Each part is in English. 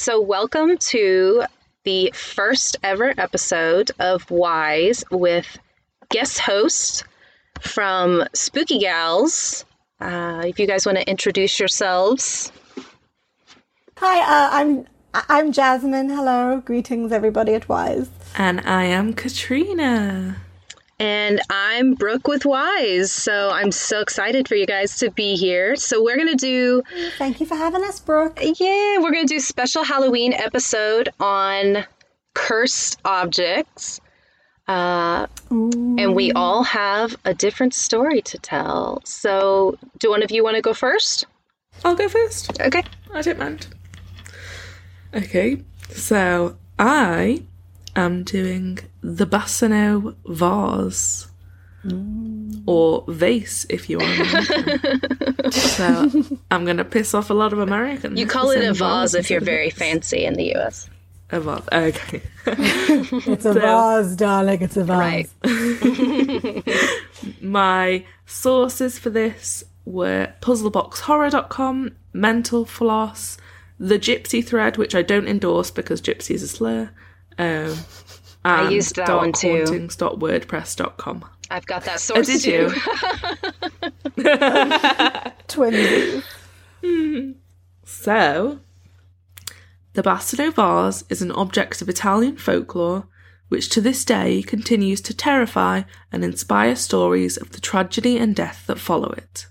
So, welcome to the first ever episode of Wise with guest host from Spooky Gals. Uh, if you guys want to introduce yourselves. Hi, uh, I'm I'm Jasmine. Hello, greetings everybody at Wise. And I am Katrina. And I'm Brooke with Wise. So I'm so excited for you guys to be here. So we're going to do. Thank you for having us, Brooke. Yeah, we're going to do a special Halloween episode on cursed objects. Uh, and we all have a different story to tell. So, do one of you want to go first? I'll go first. Okay. I don't mind. Okay, so I am doing the Bassano vase. Mm. Or vase, if you want. so I'm going to piss off a lot of Americans. You call it a vase if you're very fancy in the US. A vase. Okay. It's a vase, darling. It's a vase. Right. My sources for this were puzzleboxhorror.com, Mental Floss, The Gypsy Thread, which I don't endorse because gypsy is a slur. Um, I used that one too. darkhauntings.wordpress.com. I've got that source did too. you? Twinsies. So, the Bassano vase is an object of Italian folklore which to this day continues to terrify and inspire stories of the tragedy and death that follow it.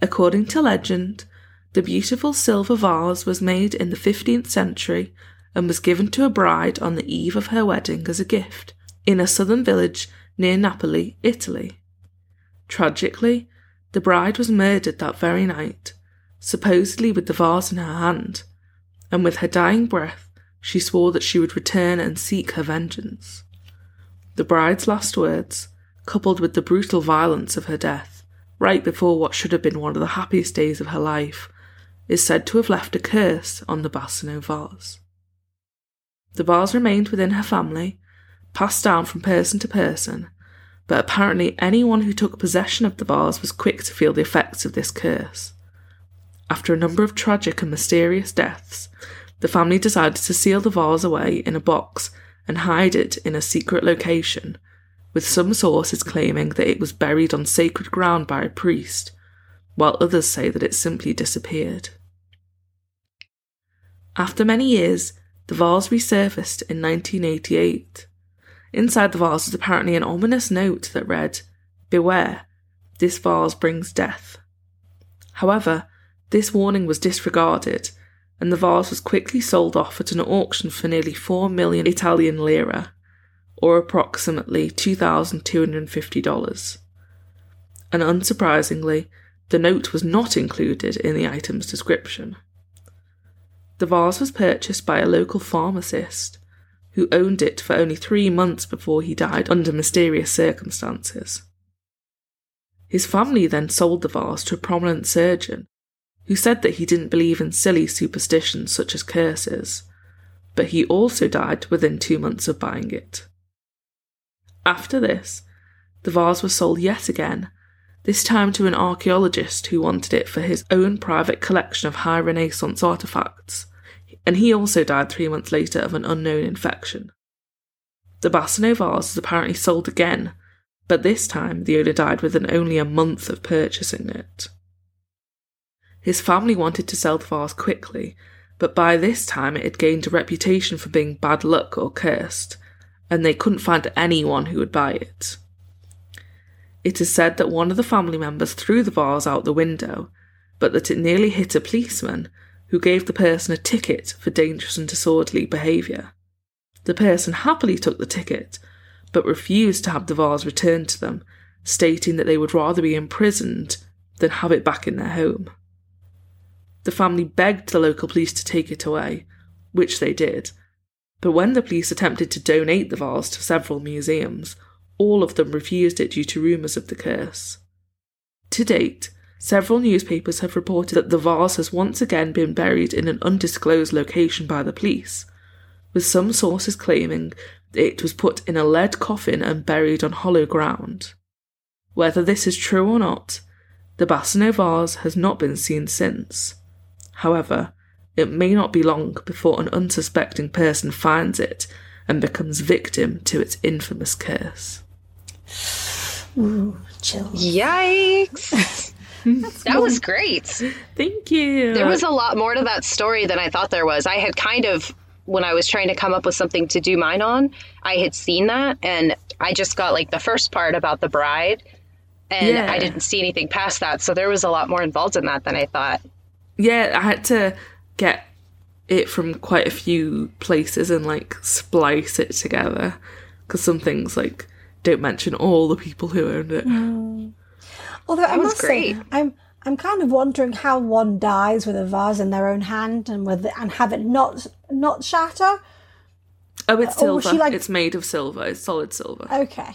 According to legend, the beautiful silver vase was made in the 15th century and was given to a bride on the eve of her wedding as a gift in a southern village near Napoli, Italy. Tragically, the bride was murdered that very night, supposedly with the vase in her hand, and with her dying breath, she swore that she would return and seek her vengeance. The bride's last words, coupled with the brutal violence of her death, right before what should have been one of the happiest days of her life, is said to have left a curse on the Bassano vase. The vase remained within her family, passed down from person to person, but apparently anyone who took possession of the vase was quick to feel the effects of this curse. After a number of tragic and mysterious deaths, the family decided to seal the vase away in a box and hide it in a secret location, with some sources claiming that it was buried on sacred ground by a priest, while others say that it simply disappeared. After many years, the vase resurfaced in 1988. Inside the vase was apparently an ominous note that read, Beware, this vase brings death. However, this warning was disregarded, and the vase was quickly sold off at an auction for nearly 4 million Italian lira, or approximately $2,250. And unsurprisingly, the note was not included in the item's description. The vase was purchased by a local pharmacist who owned it for only three months before he died under mysterious circumstances. His family then sold the vase to a prominent surgeon who said that he didn't believe in silly superstitions such as curses, but he also died within two months of buying it. After this, the vase was sold yet again, this time to an archaeologist who wanted it for his own private collection of high Renaissance artifacts, and he also died three months later of an unknown infection. The Bassano vase was apparently sold again, but this time the owner died within only a month of purchasing it. His family wanted to sell the vase quickly, but by this time it had gained a reputation for being bad luck or cursed, and they couldn't find anyone who would buy it. It is said that one of the family members threw the vase out the window, but that it nearly hit a policeman who gave the person a ticket for dangerous and disorderly behaviour. The person happily took the ticket, but refused to have the vase returned to them, stating that they would rather be imprisoned than have it back in their home. The family begged the local police to take it away, which they did, but when the police attempted to donate the vase to several museums, all of them refused it due to rumours of the curse. To date, several newspapers have reported that the vase has once again been buried in an undisclosed location by the police, with some sources claiming it was put in a lead coffin and buried on hollow ground. Whether this is true or not, the Bassano vase has not been seen since. However, it may not be long before an unsuspecting person finds it and becomes victim to its infamous curse. Ooh, chill. Yikes! that was great. Thank you. There was a lot more to that story than I thought there was. I had kind of, when I was trying to come up with something to do mine on, I had seen that and I just got like the first part about the bride and Yeah. I didn't see anything past that. So there was a lot more involved in that than I thought. yeah, I had to get it from quite a few places and like splice it together because some things like don't mention all the people who owned it. Mm. Although I was must say, great. I'm I'm kind of wondering how one dies with a vase in their own hand and with and have it not not shatter. Oh, it's silver. she, like- It's made of silver. It's solid silver. Okay,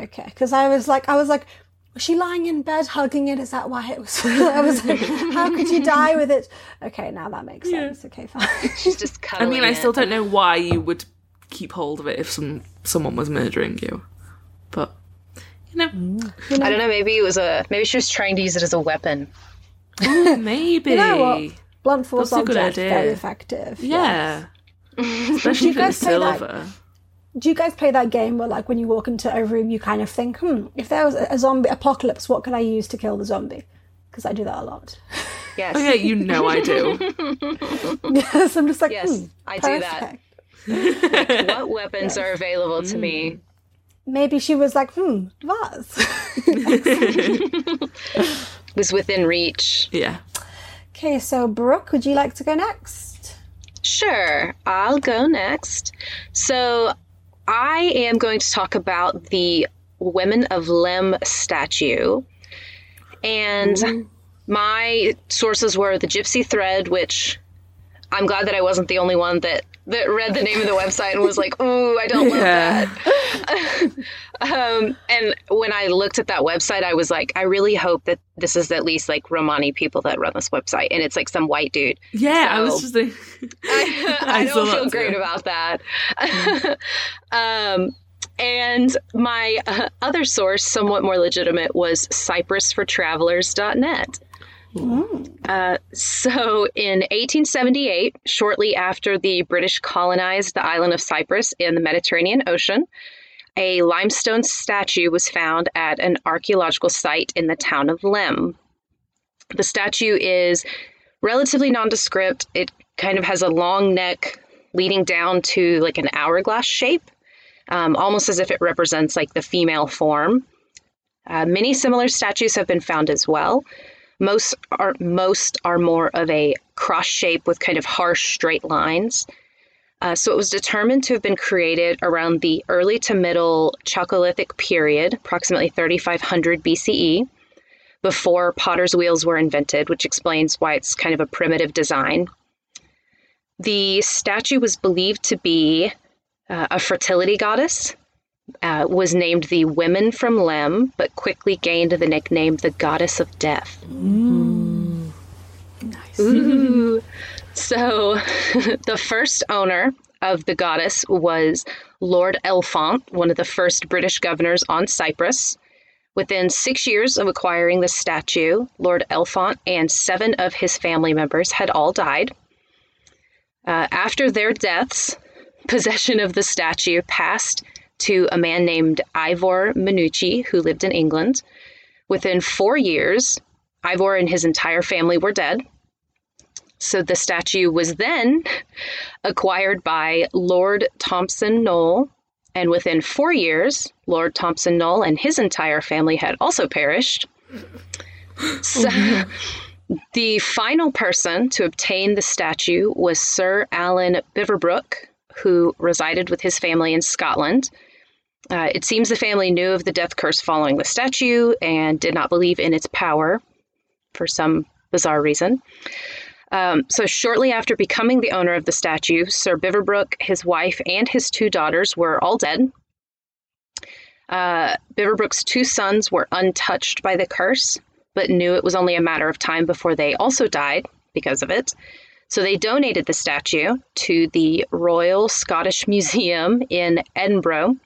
okay. Because I was like, I was like, was she lying in bed hugging it? Is that why it was? I was like, how could you die with it? Okay, now that makes sense. Okay, fine. She's just I mean, I it. still don't know why you would keep hold of it if some someone was murdering you, but you know, I don't know. Maybe it was a. Maybe she was trying to use it as a weapon. maybe. You know what? Blunt force That's a good object, idea. very effective. Yeah. Especially if guys it's play that? silver. Do you guys play that game where, like, when you walk into a room, you kind of think, hmm, if there was a a zombie apocalypse, what could I use to kill the zombie? Because I do that a lot. Yes. Oh yeah, you know I do. yes, I'm just like, Yes, hmm, I do that. perfect. what weapons are available to me? Maybe she was like, hmm, vase. Was within reach. Yeah. okay, so Brooke, would you like to go next? Sure, I'll go next. So, I am going to talk about the Women of Lem statue. And my sources were the Gypsy Thread, which I'm glad that I wasn't the only one that, that read the name of the website and was like, ooh, I don't love Yeah. that. um, and when I looked at that website, I was like, I really hope that this is at least like Romani people that run this website. And it's like some white dude. Yeah, I was just thinking. I, I I don't feel too. great about that. um, and my uh, other source, somewhat more legitimate, was cyprusfortravelers.net. Uh, so in 1878, shortly after the British colonized the island of Cyprus in the Mediterranean Ocean, a limestone statue was found at an archaeological site in the town of Lem. The statue is relatively nondescript. It kind of has a long neck leading down to like an hourglass shape, um, almost as if it represents like the female form. Uh, many similar statues have been found as well. Most are most are more of a cross shape with kind of harsh straight lines. Uh, so it was determined to have been created around the early to middle Chalcolithic period, approximately 3500 BCE, before potter's wheels were invented, which explains why it's kind of a primitive design. The statue was believed to be uh, a fertility goddess, uh, was named the Women from Lem, but quickly gained the nickname the Goddess of Death. Nice. Ooh. So, the first owner of the goddess was Lord Elphont, one of the first British governors on Cyprus. Within six years of acquiring the statue, Lord Elphont and seven of his family members had all died. Uh, after their deaths, possession of the statue passed to a man named Ivor Minucci, who lived in England. Within four years, Ivor and his entire family were dead. So the statue was then acquired by Lord Thompson Knoll, and within four years, Lord Thompson Knoll and his entire family had also perished. So the final person to obtain the statue was Sir Alan Biverbrook, who resided with his family in Scotland. Uh, it seems the family knew of the death curse following the statue and did not believe in its power for some bizarre reason. Um, so, shortly after becoming the owner of the statue, Sir Biverbrook, his wife, and his two daughters were all dead. Uh, Biverbrook's two sons were untouched by the curse, but knew it was only a matter of time before they also died because of it. So, they donated the statue to the Royal Scottish Museum in Edinburgh.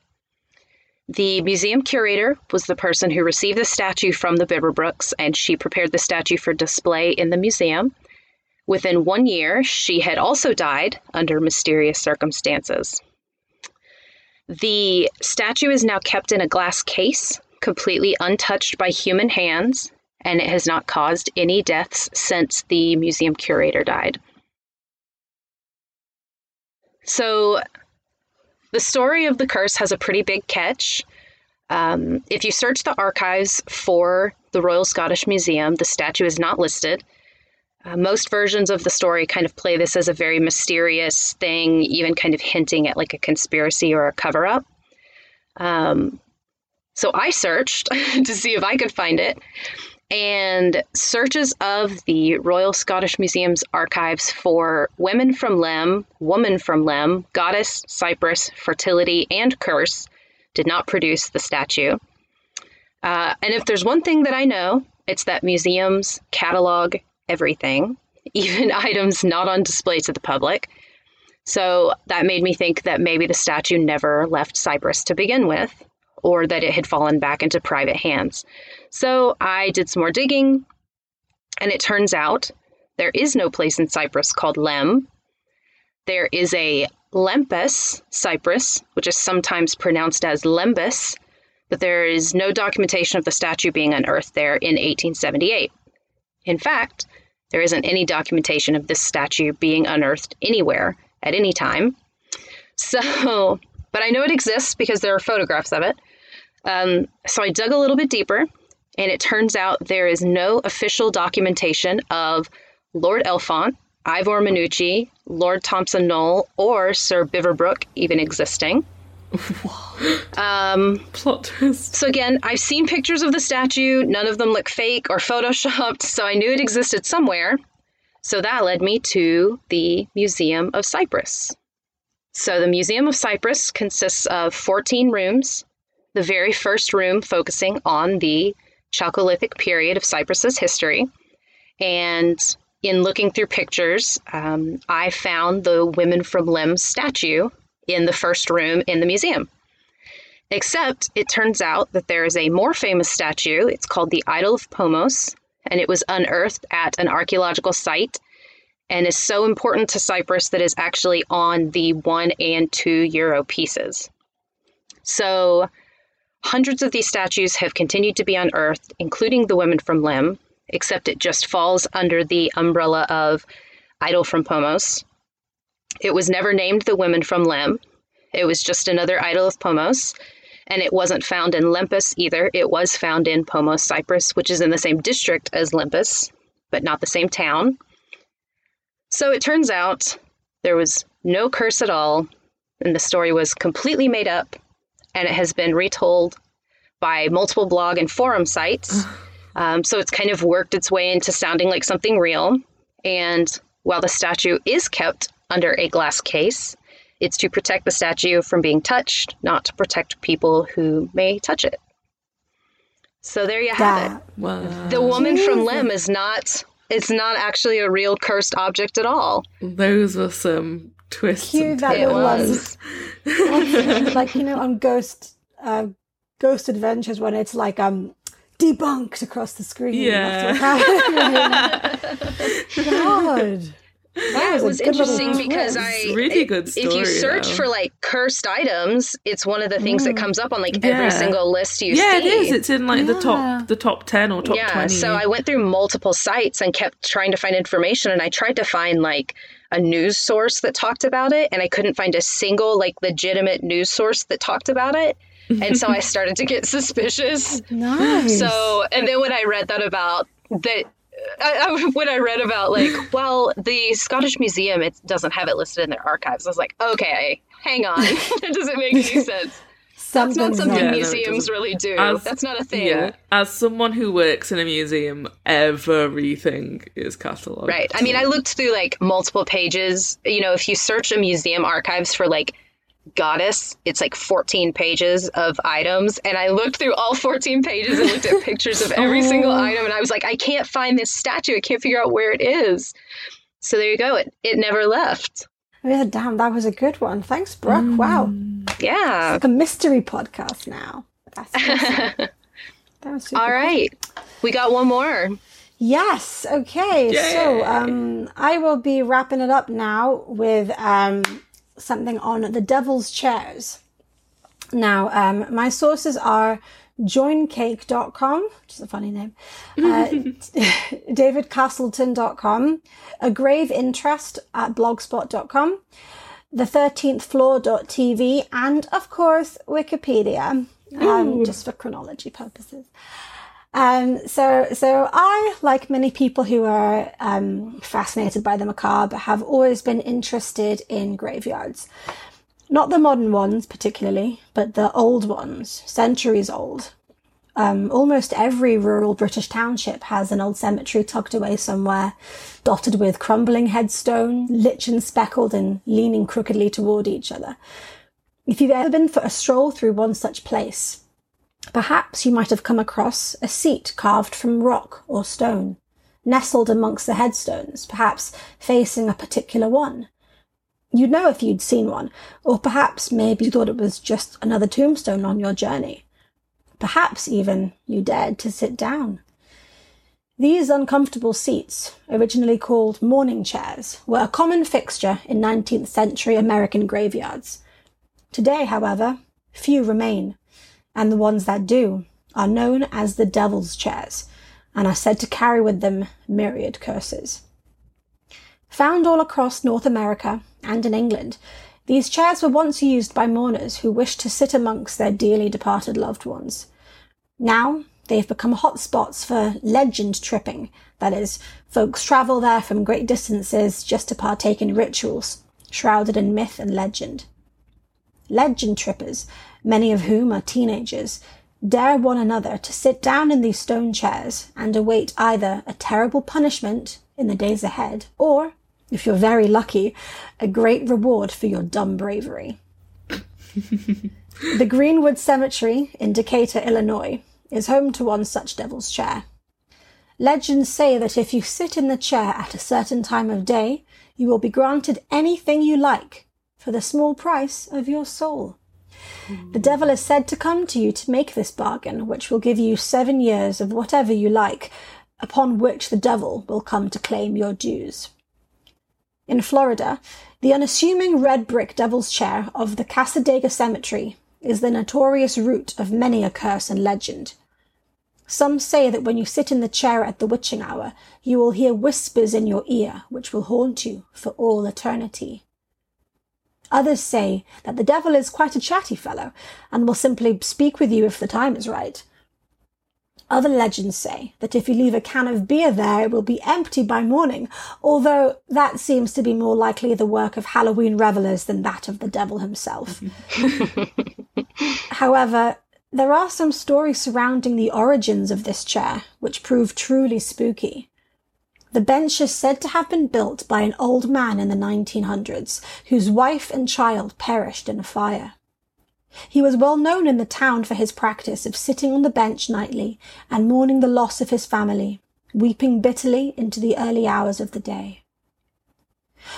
The museum curator was the person who received the statue from the Biverbrooks, and she prepared the statue for display in the museum. Within one year, she had also died under mysterious circumstances. The statue is now kept in a glass case, completely untouched by human hands, and it has not caused any deaths since the museum curator died. So, the story of the curse has a pretty big catch. Um, if you search the archives for the Royal Scottish Museum, the statue is not listed. Uh, most versions of the story kind of play this as a very mysterious thing, even kind of hinting at like a conspiracy or a cover up. Um, so I searched to see if I could find it, and searches of the Royal Scottish Museum's archives for women from Lem, woman from Lem, goddess, Cyprus, fertility, and curse did not produce the statue. Uh, and if there's one thing that I know, it's that museums catalog everything, even items not on display to the public. So that made me think that maybe the statue never left Cyprus to begin with, or that it had fallen back into private hands. So I did some more digging, and it turns out there is no place in Cyprus called Lem. There is a Lempus, Cyprus, which is sometimes pronounced as Lembus, but there is no documentation of the statue being unearthed there in 1878. In fact, there isn't any documentation of this statue being unearthed anywhere at any time. So, but I know it exists because there are photographs of it. Um, so I dug a little bit deeper and it turns out there is no official documentation of Lord Elphont, Ivor Minucci, Lord Thompson Knoll, or Sir Beaverbrook even existing. um, Plot twist. So again, I've seen pictures of the statue. None of them look fake or photoshopped, so I knew it existed somewhere. So that led me to the Museum of Cyprus. So the Museum of Cyprus consists of 14 rooms. The very first room focusing on the Chalcolithic period of Cyprus's history. And in looking through pictures, um, I found the Women from Lem statue in the first room in the museum. Except it turns out that there is a more famous statue. It's called the Idol of Pomos, and it was unearthed at an archaeological site and is so important to Cyprus that is actually on the one and two euro pieces. So Hundreds of these statues have continued to be unearthed, including the women from Lim, except it just falls under the umbrella of Idol from Pomos. It was never named the women from Lim. It was just another idol of Pomos, and it wasn't found in Lempus either. It was found in Pomos, Cyprus, which is in the same district as Lempus, but not the same town. So it turns out there was no curse at all, and the story was completely made up and it has been retold by multiple blog and forum sites. Um, so it's kind of worked its way into sounding like something real. And while the statue is kept under a glass case, it's to protect the statue from being touched, not to protect people who may touch it. So there you have That- it. Wow. The woman from. Lim is not. It's not actually a real cursed object at all. Those were some twists. Cue and that It little um, like you know on Ghost uh, Ghost Adventures when it's like um debunked across the screen. Yeah. God. Yeah, it was interesting because. I really good If you search though. for like cursed items, it's one of the things that comes up on like every single list you yeah, see. Yeah, it is. It's in like the top, the top ten or top yeah, twenty. so I went through multiple sites and kept trying to find information, and I tried to find like a news source that talked about it, and I couldn't find a single like legitimate news source that talked about it. And so I started to get suspicious. Nice. So, and then when I read that about that, I, I, when I read about like, well, the Scottish Museum it doesn't have it listed in their archives. I was like, okay, hang on, that doesn't make any sense. That's not something Yeah, museums doesn't. really do. As- That's not a thing. yeah, as someone who works in a museum, everything is catalogued. Right. I mean, I looked through like multiple pages. You know, if you search a museum archives for like goddess, it's like 14 pages of items. And I looked through all 14 pages and looked at pictures of every single oh. item. And I was like, I can't find this statue. I can't figure out where it is. So there you go. It, it never left. Yeah, damn, that was a good one. Thanks, Brooke. Wow. Yeah. Like a mystery podcast now. That's awesome. that was super All cool. We got one more. Yes. Okay. So um, I will be wrapping it up now with um, something on the Devil's Chairs. Now, um, my sources are joincake.com, which is a funny name, uh, davidcastleton.com, a grave interest at blogspot.com, the 13th floor.tv, and of course, Wikipedia, um, just for chronology purposes. Um, so, so I, like many people who are um, fascinated by the macabre, have always been interested in graveyards. Not the modern ones particularly, but the old ones, centuries old. Um, almost every rural British township has an old cemetery tucked away somewhere, dotted with crumbling headstone, lichen speckled and leaning crookedly toward each other. If you've ever been for a stroll through one such place, Perhaps you might have come across a seat carved from rock or stone, nestled amongst the headstones, perhaps facing a particular one. You'd know if you'd seen one, or perhaps maybe you thought it was just another tombstone on your journey. Perhaps even you dared to sit down. These uncomfortable seats, originally called mourning chairs, were a common fixture in 19th century American graveyards. Today, however, few remain and the ones that do are known as the devil's chairs and are said to carry with them myriad curses. Found all across North America and in England, these chairs were once used by mourners who wished to sit amongst their dearly departed loved ones. Now they've become hot spots for legend tripping. That is, folks travel there from great distances just to partake in rituals shrouded in myth and legend. Legend trippers many of whom are teenagers, dare one another to sit down in these stone chairs and await either a terrible punishment in the days ahead, or, if you're very lucky, a great reward for your dumb bravery. the Greenwood Cemetery in Decatur, Illinois, is home to one such devil's chair. Legends say that if you sit in the chair at a certain time of day, you will be granted anything you like for the small price of your soul. The devil is said to come to you to make this bargain, which will give you seven years of whatever you like, upon which the devil will come to claim your dues. In Florida, the unassuming red brick devil's chair of the Cassadaga Cemetery is the notorious root of many a curse and legend. Some say that when you sit in the chair at the witching hour, you will hear whispers in your ear which will haunt you for all eternity. Others say that the devil is quite a chatty fellow and will simply speak with you if the time is right. Other legends say that if you leave a can of beer there, it will be empty by morning, although that seems to be more likely the work of Halloween revelers than that of the devil himself. However, there are some stories surrounding the origins of this chair, which prove truly spooky. The bench is said to have been built by an old man in the 1900s, whose wife and child perished in a fire. He was well known in the town for his practice of sitting on the bench nightly and mourning the loss of his family, weeping bitterly into the early hours of the day.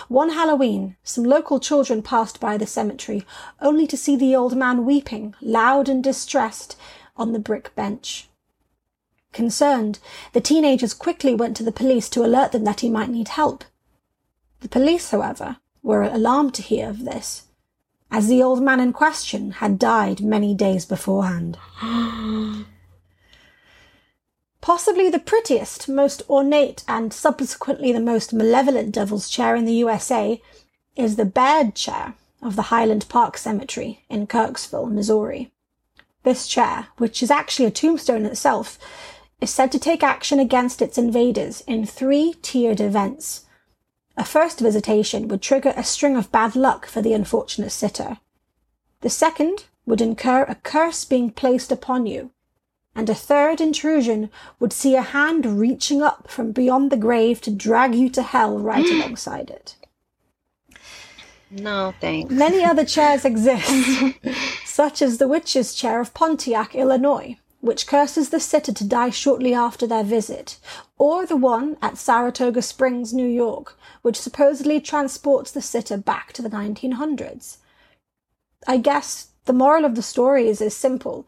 One Halloween, some local children passed by the cemetery only to see the old man weeping, loud and distressed, on the brick bench. Concerned, the teenagers quickly went to the police to alert them that he might need help. The police, however, were alarmed to hear of this, as the old man in question had died many days beforehand. Possibly the prettiest, most ornate, and subsequently the most malevolent devil's chair in the USA is the Baird chair of the Highland Park Cemetery in Kirksville, Missouri. This chair, which is actually a tombstone itself, is said to take action against its invaders in three tiered events. A first visitation would trigger a string of bad luck for the unfortunate sitter. The second would incur a curse being placed upon you. And a third intrusion would see a hand reaching up from beyond the grave to drag you to hell right alongside it. No, thanks. Many other chairs exist, such as the witch's chair of Pontiac, Illinois, which curses the sitter to die shortly after their visit, or the one at Saratoga Springs, New York, which supposedly transports the sitter back to the 1900s. I guess the moral of the story is, simple.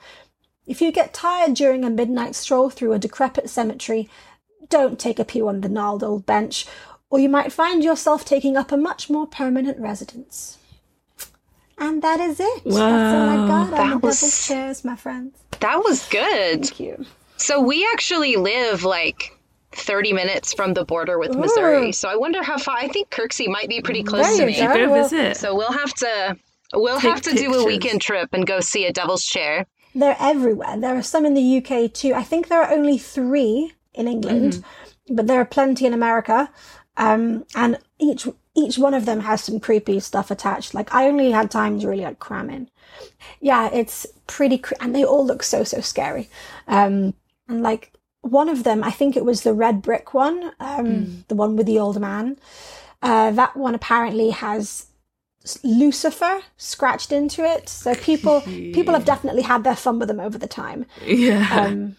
If you get tired during a midnight stroll through a decrepit cemetery, don't take a pew on the gnarled old bench, or you might find yourself taking up a much more permanent residence. And that is it. That's all I Wow. got on the was- devil's chairs, my friends. That was good. Thank you. So we actually live like 30 minutes from the border with Missouri. Ooh. So I wonder how far. I think Kirksey might be pretty close There to me. go. Go visit. So we'll have to we'll Take have to do a weekend trip and go see a devil's chair. They're everywhere. There are some in the UK too. I think there are only three in England, but there are plenty in America. Um, and each each one of them has some creepy stuff attached. Like I only had time to really like cram in. Yeah, it's pretty, cre- and they all look so so scary. Um, and like one of them, I think it was the red brick one, um, the one with the old man. Uh, that one apparently has Lucifer scratched into it. So people people have definitely had their fun with them over the time. Yeah. Um,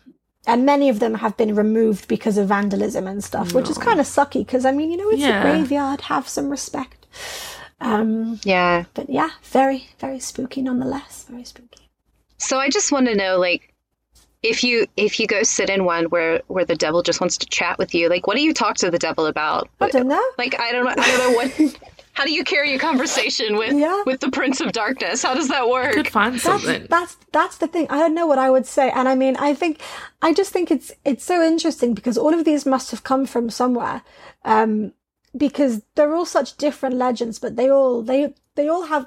and many of them have been removed because of vandalism and stuff, which is kind of sucky because I mean, you know, it's Yeah. a graveyard, have some respect. Um, Yeah. but yeah, very, very spooky nonetheless. Very spooky. So I just want to know like if you if you go sit in one where where the devil just wants to chat with you, like what do you talk to the devil about? I don't know. Like I don't know I don't know what how do you carry a conversation with Yeah. with the prince of darkness? How does that work? Could find That's, something. that's that's the thing. I don't know what I would say, and I mean, I think, I just think it's it's so interesting because all of these must have come from somewhere, um, because they're all such different legends, but they all they they all have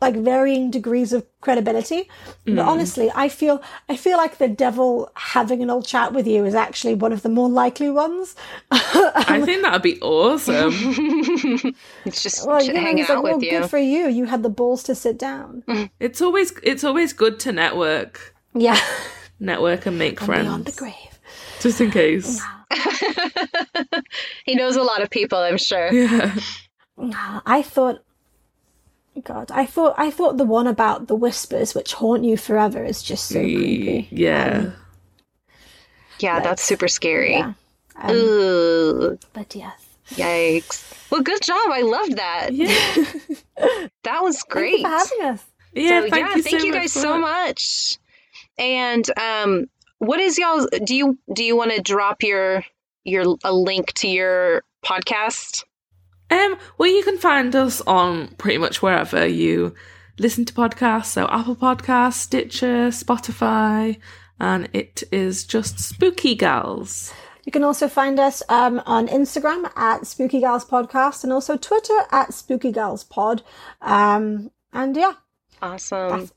like varying degrees of credibility. But hmm. honestly, I feel I feel like the devil having an old chat with you is actually one of the more likely ones. I um, think that would be awesome. It's just well, you know, hang out like, well, with you. good for you. You had the balls to sit down. it's always it's always good to network, Yeah, network and make friends, beyond the grave. just in case. he knows a lot of people, I'm sure. Yeah. I thought, God, I thought, I thought the one about the whispers which haunt you forever is just so creepy. Yeah. Yeah, that's super scary. Yeah. Um, Ooh, but yes, yikes. Well, good job. I loved that. Yeah. That was thank great. you for having us. Yeah. so, thank yeah, you thank so you guys so it. much. And um, what is y'all? Do you do you want to drop your your a link to your podcast? Um, well, you can find us on pretty much wherever you listen to podcasts. So Apple Podcasts, Stitcher, Spotify, and it is just Spooky Gals. You can also find us um, on Instagram at Spooky Gals Podcast and also Twitter at Spooky Gals Pod. Um, and yeah, Awesome.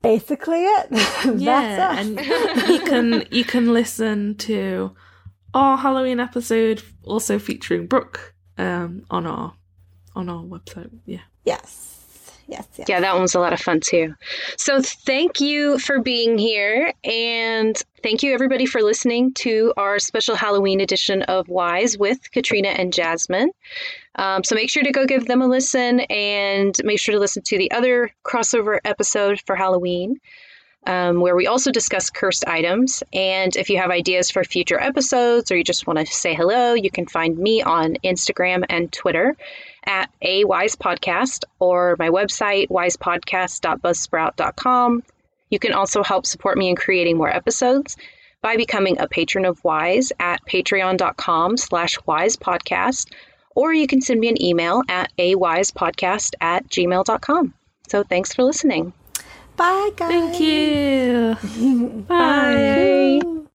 basically it. Yeah, That's us. and you can you can listen to our Halloween episode, also featuring Brooke, um, on our on our website. Yeah. Yes. Yes. Yes. Yeah, that one was a lot of fun too. So thank you for being here, and thank you everybody for listening to our special Halloween edition of Wise with Katrina and Jasmine. Um, so make sure to go give them a listen, and make sure to listen to the other crossover episode for Halloween. Um, where we also discuss cursed items. And if you have ideas for future episodes or you just want to say hello, you can find me on Instagram and Twitter at a wise podcast or my website wisepodcast.buzzsprout.com you can also help support me in creating more episodes by becoming a patron of wise at patreon.com slash wise podcast or you can send me an email at a wise podcast at gmail.com so thanks for listening Bye, guys. Thank you. Bye. Bye.